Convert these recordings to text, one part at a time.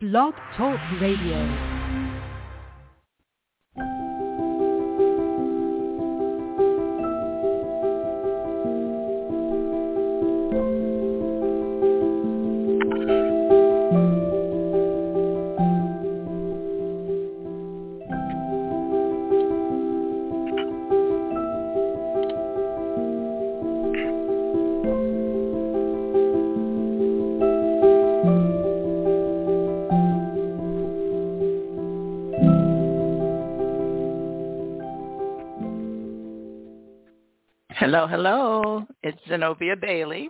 Blog Talk Radio. Hello, hello. It's Zenobia Bailey.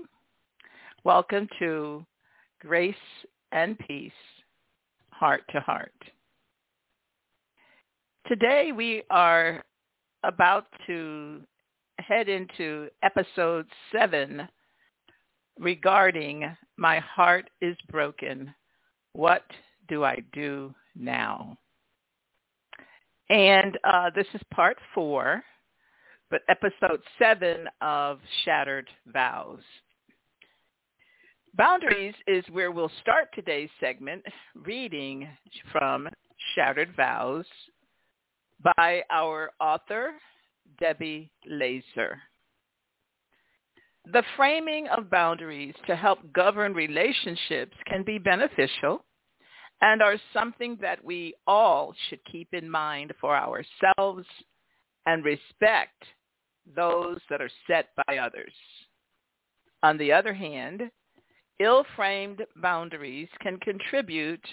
Welcome to Grace and Peace, Heart to Heart. Today we are about to head into episode seven regarding My Heart is Broken. What do I do now? And uh, this is part four but episode seven of Shattered Vows. Boundaries is where we'll start today's segment reading from Shattered Vows by our author, Debbie Laaser. The framing of boundaries to help govern relationships can be beneficial and are something that we all should keep in mind for ourselves and respect those that are set by others. On the other hand, ill-framed boundaries can contribute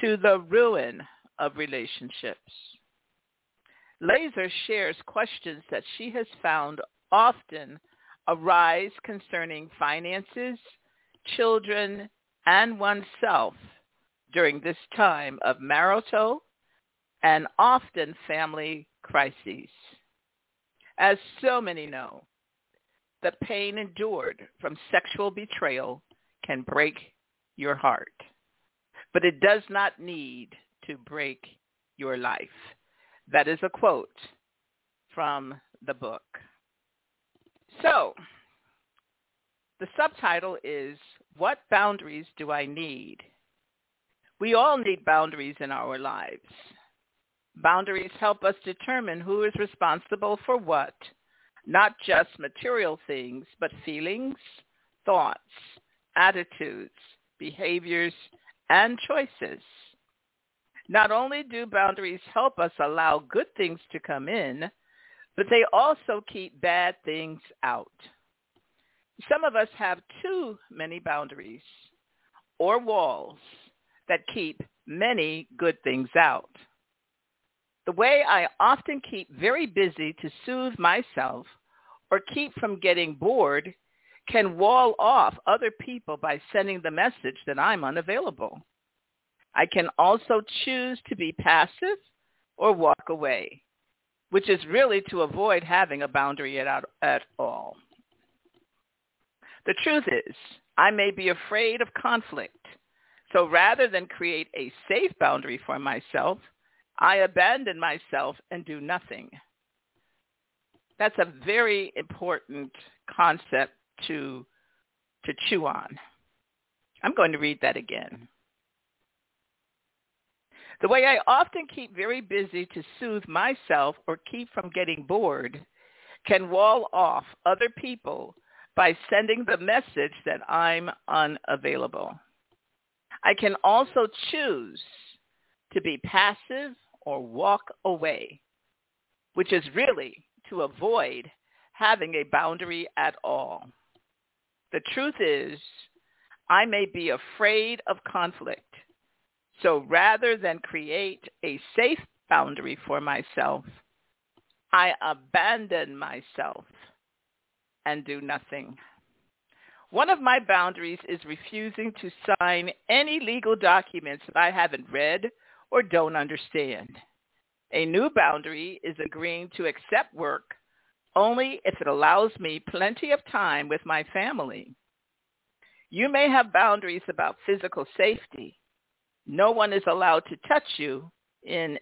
to the ruin of relationships. Laaser shares questions that she has found often arise concerning finances, children, and oneself during this time of marital and often family crises. As so many know, the pain endured from sexual betrayal can break your heart, but it does not need to break your life. That is a quote from the book. So, the subtitle is, What Boundaries Do I Need? We all need boundaries in our lives. Boundaries help us determine who is responsible for what, not just material things, but feelings, thoughts, attitudes, behaviors, and choices. Not only do boundaries help us allow good things to come in, but they also keep bad things out. Some of us have too many boundaries or walls that keep many good things out. The way I often keep very busy to soothe myself or keep from getting bored can wall off other people by sending the message that I'm unavailable. I can also choose to be passive or walk away, which is really to avoid having a boundary at, at all. The truth is, I may be afraid of conflict. So rather than create a safe boundary for myself, I abandon myself and do nothing. That's a very important concept to, to chew on. I'm going to read that again. The way I often keep very busy to soothe myself or keep from getting bored can wall off other people by sending the message that I'm unavailable. I can also choose to be passive or walk away, which is really to avoid having a boundary at all. The truth is, I may be afraid of conflict. So rather than create a safe boundary for myself, I abandon myself and do nothing. One of my boundaries is refusing to sign any legal documents that I haven't read or don't understand. A new boundary is agreeing to accept work only if it allows me plenty of time with my family. You may have boundaries about physical safety. No one is allowed to touch you in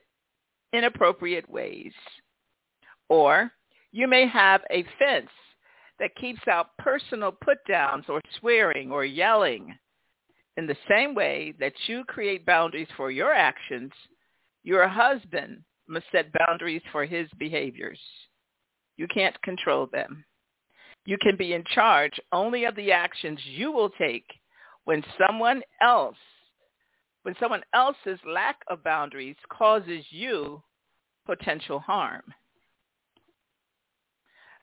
inappropriate ways. Or you may have a fence that keeps out personal put-downs or swearing or yelling. In the same way that you create boundaries for your actions, your husband must set boundaries for his behaviors. You can't control them. You can be in charge only of the actions you will take when someone else when someone else's lack of boundaries causes you potential harm.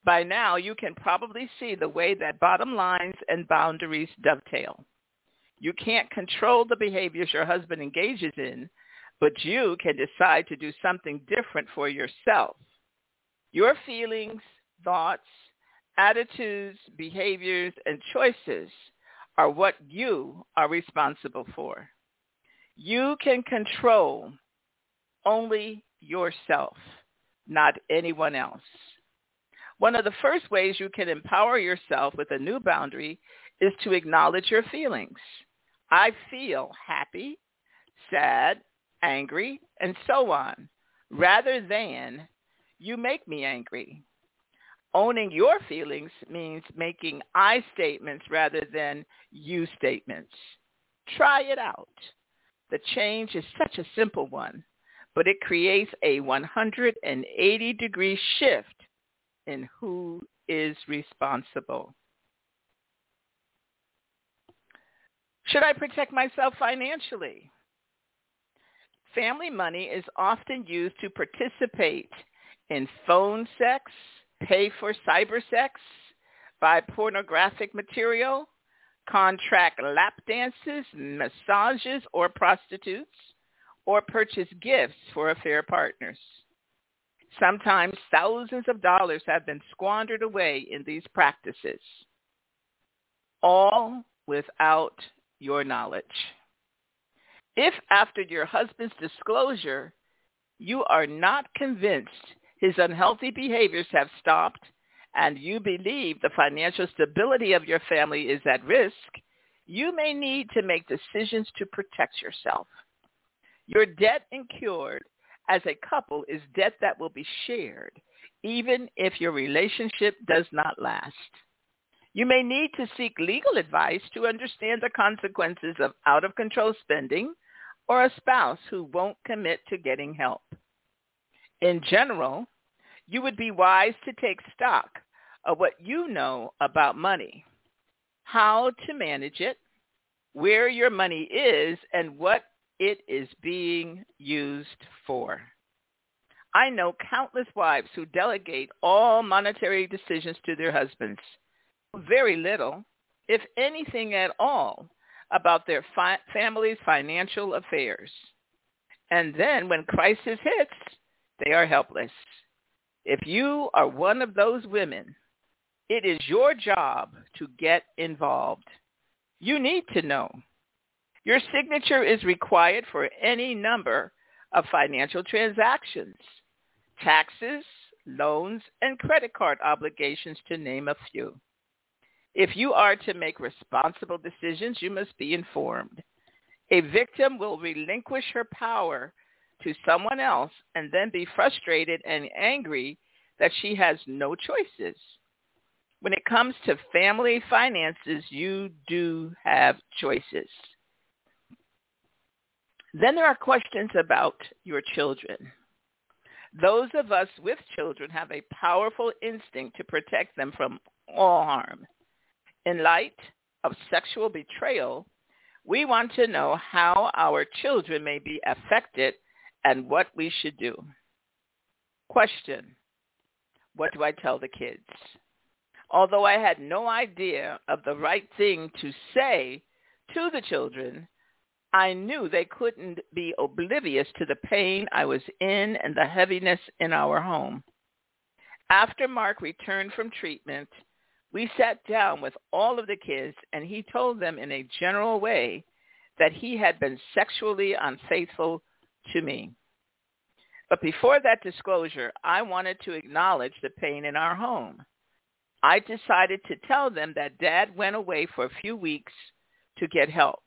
By now, you can probably see the way that bottom lines and boundaries dovetail. You can't control the behaviors your husband engages in, but you can decide to do something different for yourself. Your feelings, thoughts, attitudes, behaviors, and choices are what you are responsible for. You can control only yourself, not anyone else. One of the first ways you can empower yourself with a new boundary is to acknowledge your feelings. I feel happy, sad, angry, and so on, rather than you make me angry. Owning your feelings means making I statements rather than you statements. Try it out. The change is such a simple one, but it creates a 180 degree shift in who is responsible. Should I protect myself financially? Family money is often used to participate in phone sex, pay for cyber sex, buy pornographic material, contract lap dances, massages, or prostitutes, or purchase gifts for affair partners. Sometimes thousands of dollars have been squandered away in these practices, all without your knowledge. If after your husband's disclosure, you are not convinced his unhealthy behaviors have stopped and you believe the financial stability of your family is at risk, you may need to make decisions to protect yourself. Your debt incurred as a couple is debt that will be shared, even if your relationship does not last. You may need to seek legal advice to understand the consequences of out-of-control spending or a spouse who won't commit to getting help. In general, you would be wise to take stock of what you know about money, how to manage it, where your money is, and what it is being used for. I know countless wives who delegate all monetary decisions to their husbands very little, if anything at all, about their fi- family's financial affairs. And then when crisis hits, they are helpless. If you are one of those women, it is your job to get involved. You need to know. Your signature is required for any number of financial transactions, taxes, loans, and credit card obligations to name a few. If you are to make responsible decisions, you must be informed. A victim will relinquish her power to someone else and then be frustrated and angry that she has no choices. When it comes to family finances, you do have choices. Then there are questions about your children. Those of us with children have a powerful instinct to protect them from all harm. In light of sexual betrayal, we want to know how our children may be affected and what we should do. Question. What do I tell the kids? Although I had no idea of the right thing to say to the children, I knew they couldn't be oblivious to the pain I was in and the heaviness in our home. After Mark returned from treatment, we sat down with all of the kids and he told them in a general way that he had been sexually unfaithful to me. But before that disclosure, I wanted to acknowledge the pain in our home. I decided to tell them that dad went away for a few weeks to get help.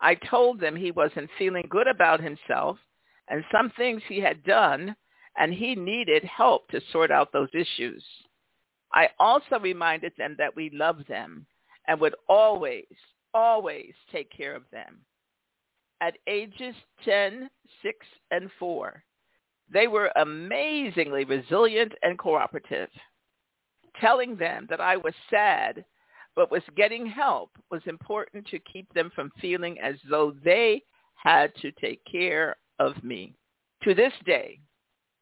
I told them he wasn't feeling good about himself and some things he had done and he needed help to sort out those issues. I also reminded them that we loved them and would always always take care of them. At ages 10, 6, and 4, they were amazingly resilient and cooperative. Telling them that I was sad but was getting help was important to keep them from feeling as though they had to take care of me. To this day,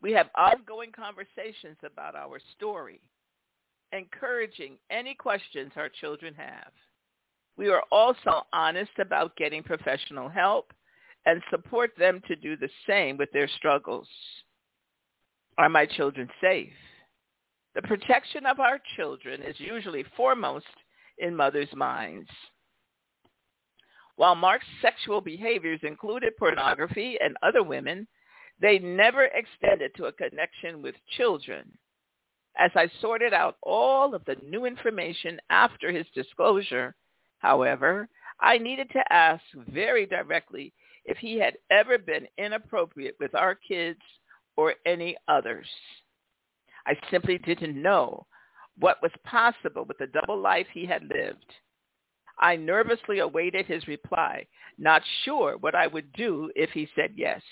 we have ongoing conversations about our story, encouraging any questions our children have. We are also honest about getting professional help and support them to do the same with their struggles. Are my children safe? The protection of our children is usually foremost in mothers' minds. While Mark's sexual behaviors included pornography and other women, they never extended to a connection with children. As I sorted out all of the new information after his disclosure, however, I needed to ask very directly if he had ever been inappropriate with our kids or any others. I simply didn't know what was possible with the double life he had lived. I nervously awaited his reply, not sure what I would do if he said yes.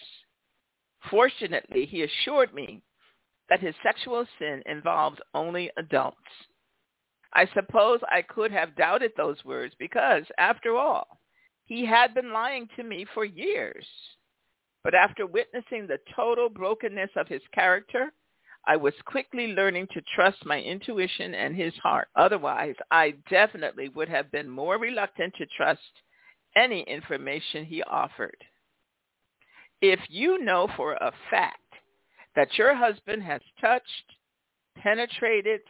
Fortunately, he assured me that his sexual sin involved only adults. I suppose I could have doubted those words because, after all, he had been lying to me for years. But after witnessing the total brokenness of his character, I was quickly learning to trust my intuition and his heart. Otherwise, I definitely would have been more reluctant to trust any information he offered. If you know for a fact that your husband has touched, penetrated,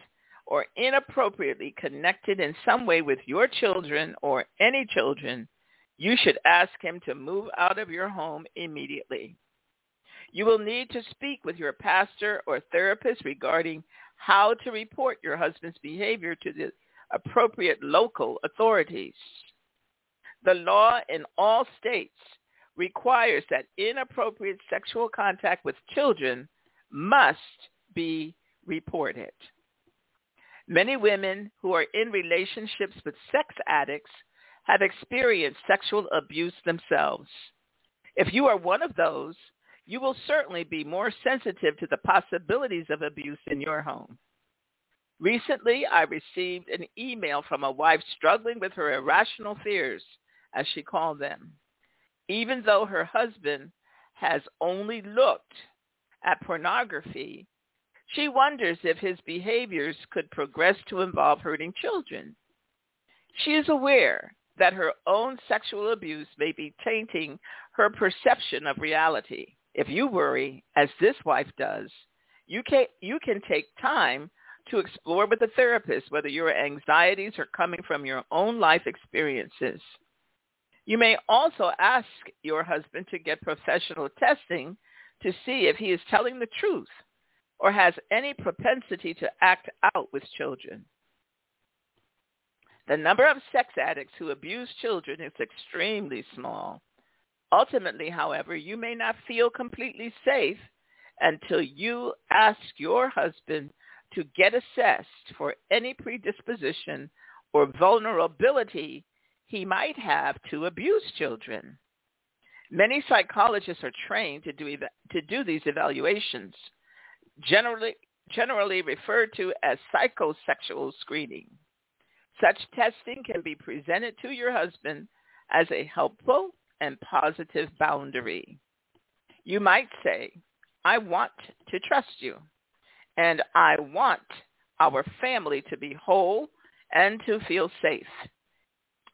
or inappropriately connected in some way with your children or any children, you should ask him to move out of your home immediately. You will need to speak with your pastor or therapist regarding how to report your husband's behavior to the appropriate local authorities. The law in all states requires that inappropriate sexual contact with children must be reported. Many women who are in relationships with sex addicts have experienced sexual abuse themselves. If you are one of those, you will certainly be more sensitive to the possibilities of abuse in your home. Recently, I received an email from a wife struggling with her irrational fears, as she called them. Even though her husband has only looked at pornography, she wonders if his behaviors could progress to involve hurting children. She is aware that her own sexual abuse may be tainting her perception of reality. If you worry, as this wife does, you can, you can take time to explore with a therapist whether your anxieties are coming from your own life experiences. You may also ask your husband to get professional testing to see if he is telling the truth or has any propensity to act out with children. The number of sex addicts who abuse children is extremely small. Ultimately, however, you may not feel completely safe until you ask your husband to get assessed for any predisposition or vulnerability he might have to abuse children. Many psychologists are trained to do, to do these evaluations, generally, generally referred to as psychosexual screening. Such testing can be presented to your husband as a helpful and positive boundary. You might say, I want to trust you, and I want our family to be whole and to feel safe.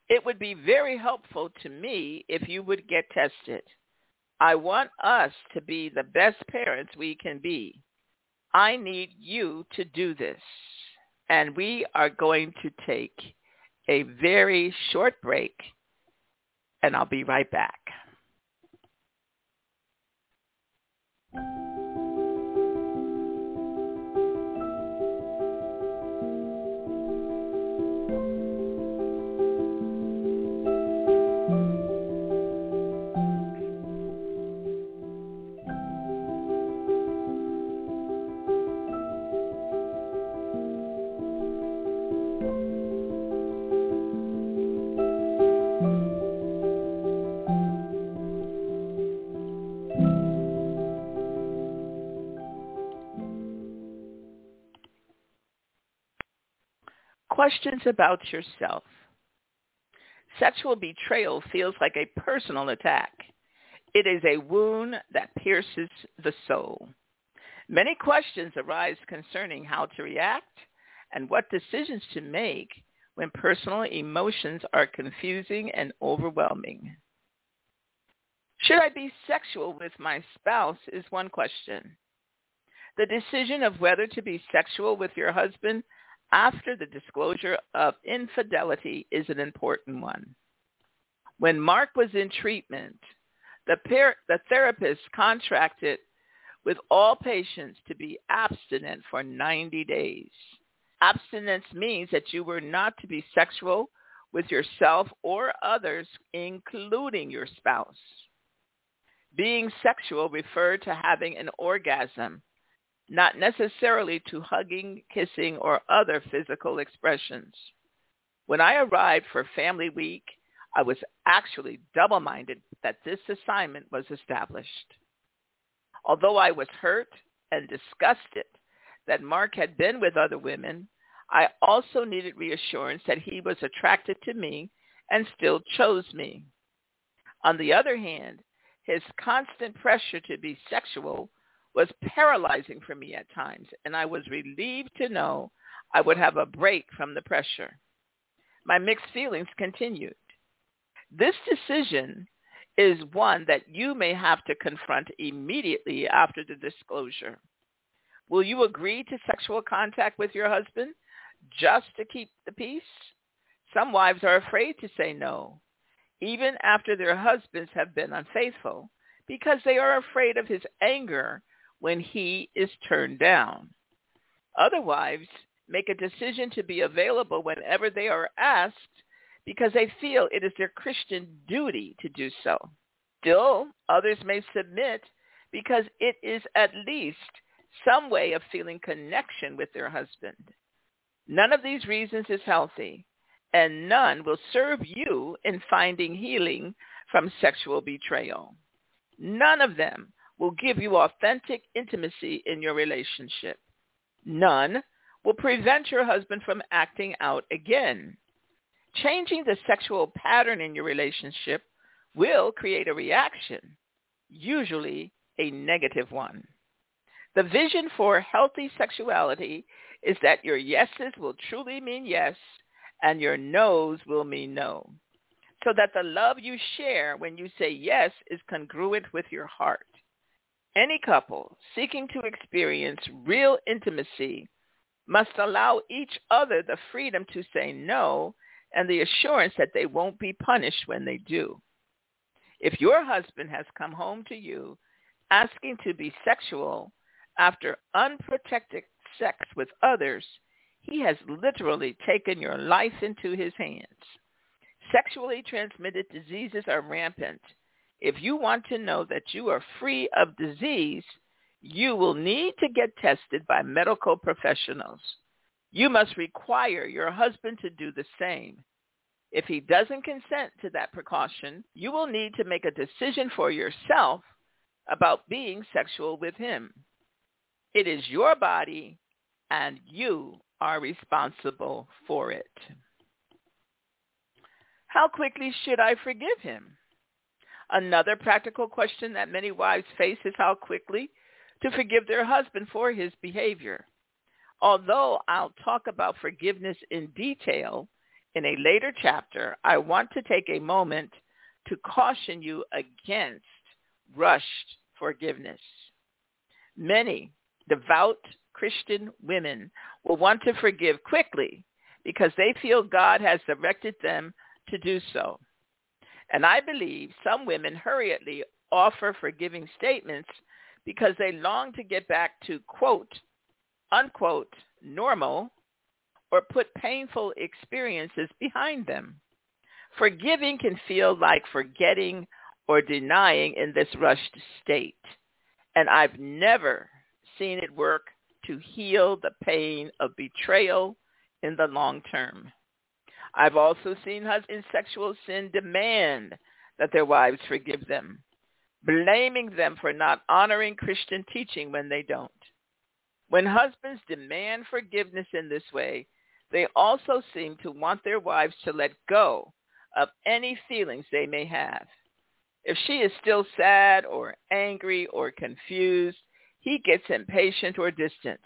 It would be very helpful to me if you would get tested. I want us to be the best parents we can be. I need you to do this. And we are going to take a very short break and I'll be right back. Questions about yourself. Sexual betrayal feels like a personal attack. It is a wound that pierces the soul. Many questions arise concerning how to react and what decisions to make when personal emotions are confusing and overwhelming. Should I be sexual with my spouse is one question. The decision of whether to be sexual with your husband after the disclosure of infidelity is an important one. When Mark was in treatment, the, par- the therapist contracted with all patients to be abstinent for 90 days. Abstinence means that you were not to be sexual with yourself or others, including your spouse. Being sexual referred to having an orgasm, not necessarily to hugging, kissing, or other physical expressions. When I arrived for Family Week, I was actually double-minded that this assignment was established. Although I was hurt and disgusted that Mark had been with other women, I also needed reassurance that he was attracted to me and still chose me. On the other hand, his constant pressure to be sexual was paralyzing for me at times, and I was relieved to know I would have a break from the pressure. My mixed feelings continued. This decision is one that you may have to confront immediately after the disclosure. Will you agree to sexual contact with your husband just to keep the peace? Some wives are afraid to say no, even after their husbands have been unfaithful, because they are afraid of his anger when he is turned down. Other wives make a decision to be available whenever they are asked because they feel it is their Christian duty to do so. Still, others may submit because it is at least some way of feeling connection with their husband. None of these reasons is healthy, and none will serve you in finding healing from sexual betrayal. None of them will give you authentic intimacy in your relationship. None will prevent your husband from acting out again. Changing the sexual pattern in your relationship will create a reaction, usually a negative one. The vision for healthy sexuality is that your yeses will truly mean yes and your no's will mean no. So that the love you share when you say yes is congruent with your heart. Any couple seeking to experience real intimacy must allow each other the freedom to say no and the assurance that they won't be punished when they do. If your husband has come home to you asking to be sexual after unprotected sex with others, he has literally taken your life into his hands. Sexually transmitted diseases are rampant. If you want to know that you are free of disease, you will need to get tested by medical professionals. You must require your husband to do the same. If he doesn't consent to that precaution, you will need to make a decision for yourself about being sexual with him. It is your body and you are responsible for it. How quickly should I forgive him? Another practical question that many wives face is how quickly to forgive their husband for his behavior. Although I'll talk about forgiveness in detail in a later chapter, I want to take a moment to caution you against rushed forgiveness. Many devout Christian women will want to forgive quickly because they feel God has directed them to do so. And I believe some women hurriedly offer forgiving statements because they long to get back to quote, unquote, normal or put painful experiences behind them. Forgiving can feel like forgetting or denying in this rushed state. And I've never seen it work to heal the pain of betrayal in the long term. I've also seen husbands in sexual sin demand that their wives forgive them, blaming them for not honoring Christian teaching when they don't. When husbands demand forgiveness in this way, They also seem to want their wives to let go of any feelings they may have. If she is still sad or angry or confused, he gets impatient or distant.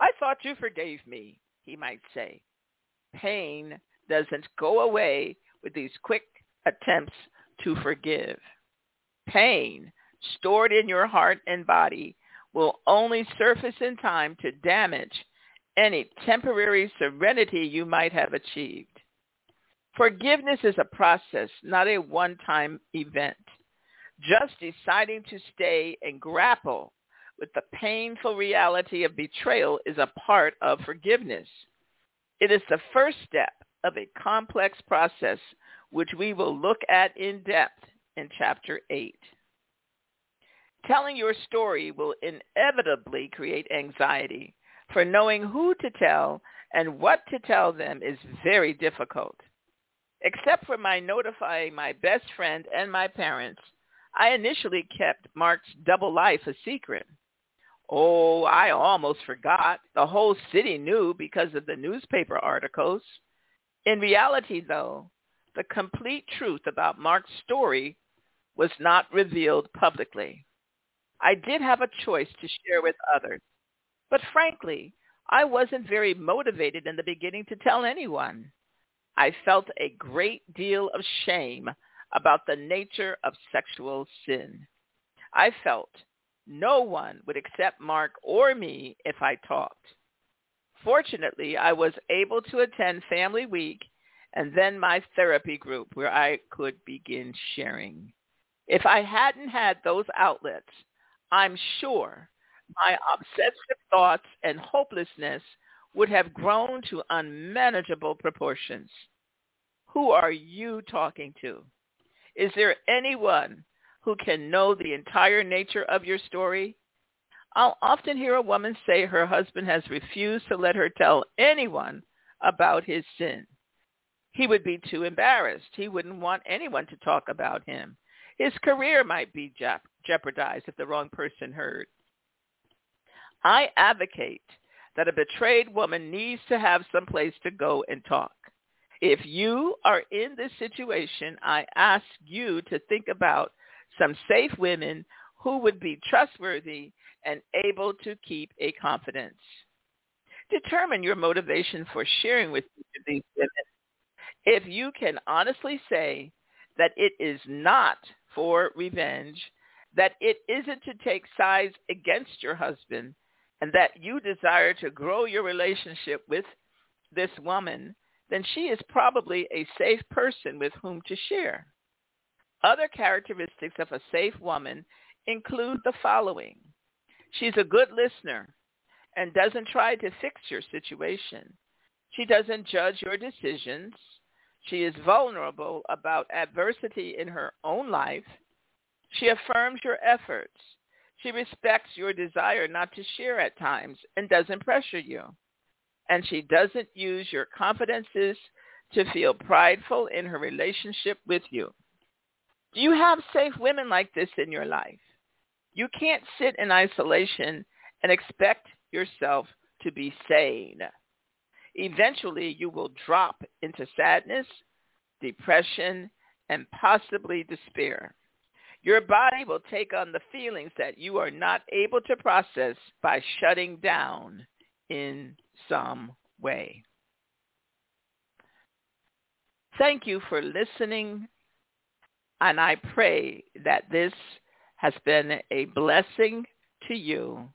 I thought you forgave me, he might say. Pain doesn't go away with these quick attempts to forgive. Pain stored in your heart and body will only surface in time to damage any temporary serenity you might have achieved. Forgiveness is a process, not a one-time event. Just deciding to stay and grapple with the painful reality of betrayal is a part of forgiveness. It is the first step of a complex process which we will look at in depth in Chapter 8. Telling your story will inevitably create anxiety, for knowing who to tell and what to tell them is very difficult. Except for my notifying my best friend and my parents, I initially kept Mark's double life a secret. Oh, I almost forgot. The whole city knew because of the newspaper articles. In reality, though, the complete truth about Mark's story was not revealed publicly. I did have a choice to share with others, but frankly, I wasn't very motivated in the beginning to tell anyone. I felt a great deal of shame about the nature of sexual sin. I felt no one would accept Mark or me if I talked. Fortunately, I was able to attend Family Week and then my therapy group where I could begin sharing. If I hadn't had those outlets, I'm sure my obsessive thoughts and hopelessness would have grown to unmanageable proportions. Who are you talking to? Is there anyone who can know the entire nature of your story? I'll often hear a woman say her husband has refused to let her tell anyone about his sin. He would be too embarrassed. He wouldn't want anyone to talk about him. His career might be jeopardized if the wrong person heard. I advocate that a betrayed woman needs to have some place to go and talk. If you are in this situation, I ask you to think about some safe women who would be trustworthy and able to keep a confidence. Determine your motivation for sharing with these women. If you can honestly say that it is not for revenge, that it isn't to take sides against your husband, and that you desire to grow your relationship with this woman, then she is probably a safe person with whom to share. Other characteristics of a safe woman include the following. She's a good listener and doesn't try to fix your situation. She doesn't judge your decisions. She is vulnerable about adversity in her own life. She affirms your efforts. She respects your desire not to share at times and doesn't pressure you and she doesn't use your confidences to feel prideful in her relationship with you. Do you have safe women like this in your life? You can't sit in isolation and expect yourself to be sane. Eventually, you will drop into sadness, depression, and possibly despair. Your body will take on the feelings that you are not able to process by shutting down in some way. Thank you for listening, and I pray that this has been a blessing to you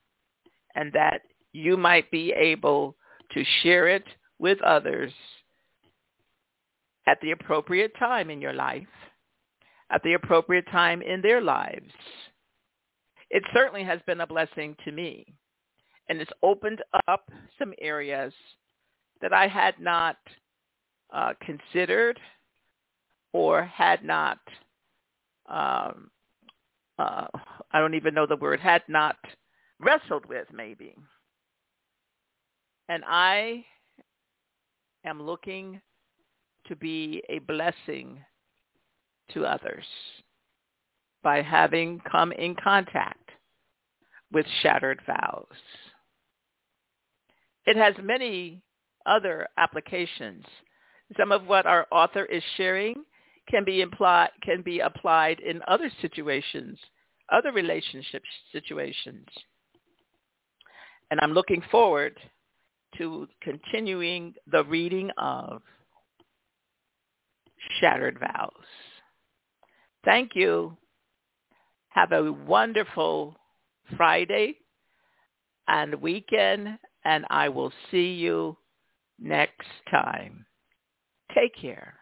and that you might be able to share it with others at the appropriate time in your life, at the appropriate time in their lives. It certainly has been a blessing to me and it's opened up some areas that I had not uh, considered or had not, um, uh, I don't even know the word, had not wrestled with maybe. And I am looking to be a blessing to others by having come in contact with shattered vows. It has many other applications. Some of what our author is sharing can be implied can be applied in other situations, other relationship situations. And I'm looking forward to continuing the reading of Shattered Vows. Thank you. Have a wonderful Friday and weekend, and I will see you next time. Take care.